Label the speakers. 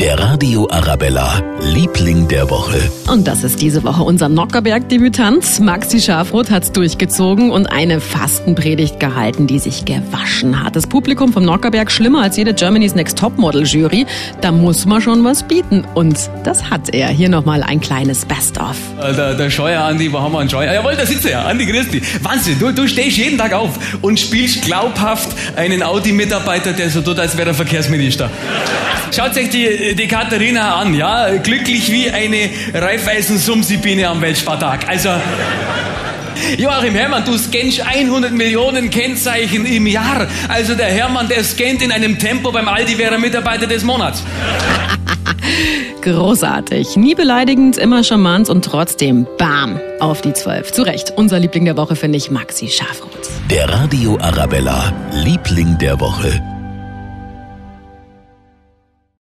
Speaker 1: Der Radio Arabella, Liebling der Woche.
Speaker 2: Und das ist diese Woche unser Nockerberg-Debütant. Maxi Schafroth hat's durchgezogen und eine Fastenpredigt gehalten, die sich gewaschen hat. Das Publikum vom Nockerberg schlimmer als jede Germany's Next Topmodel-Jury. Da muss man schon was bieten. Und das hat er. Hier nochmal ein kleines Best-of.
Speaker 3: Äh, Der, der Scheuer Andi, wo haben wir einen Scheuer? Jawohl, da sitzt er ja. Andi Christi. Wahnsinn, du, du stehst jeden Tag auf und spielst glaubhaft einen Audi-Mitarbeiter, der so tut, als wäre er Verkehrsminister. Schaut euch die, die Katharina an, ja? Glücklich wie eine Reifeisen-Sumsibine am Weltspartag. Also. Joachim Herrmann, du scannst 100 Millionen Kennzeichen im Jahr. Also der Hermann, der scannt in einem Tempo beim Aldi, wäre Mitarbeiter des Monats.
Speaker 2: Großartig. Nie beleidigend, immer charmant und trotzdem, bam, auf die Zwölf. Zu Recht. Unser Liebling der Woche finde ich Maxi Schafroth.
Speaker 1: Der Radio Arabella, Liebling der Woche.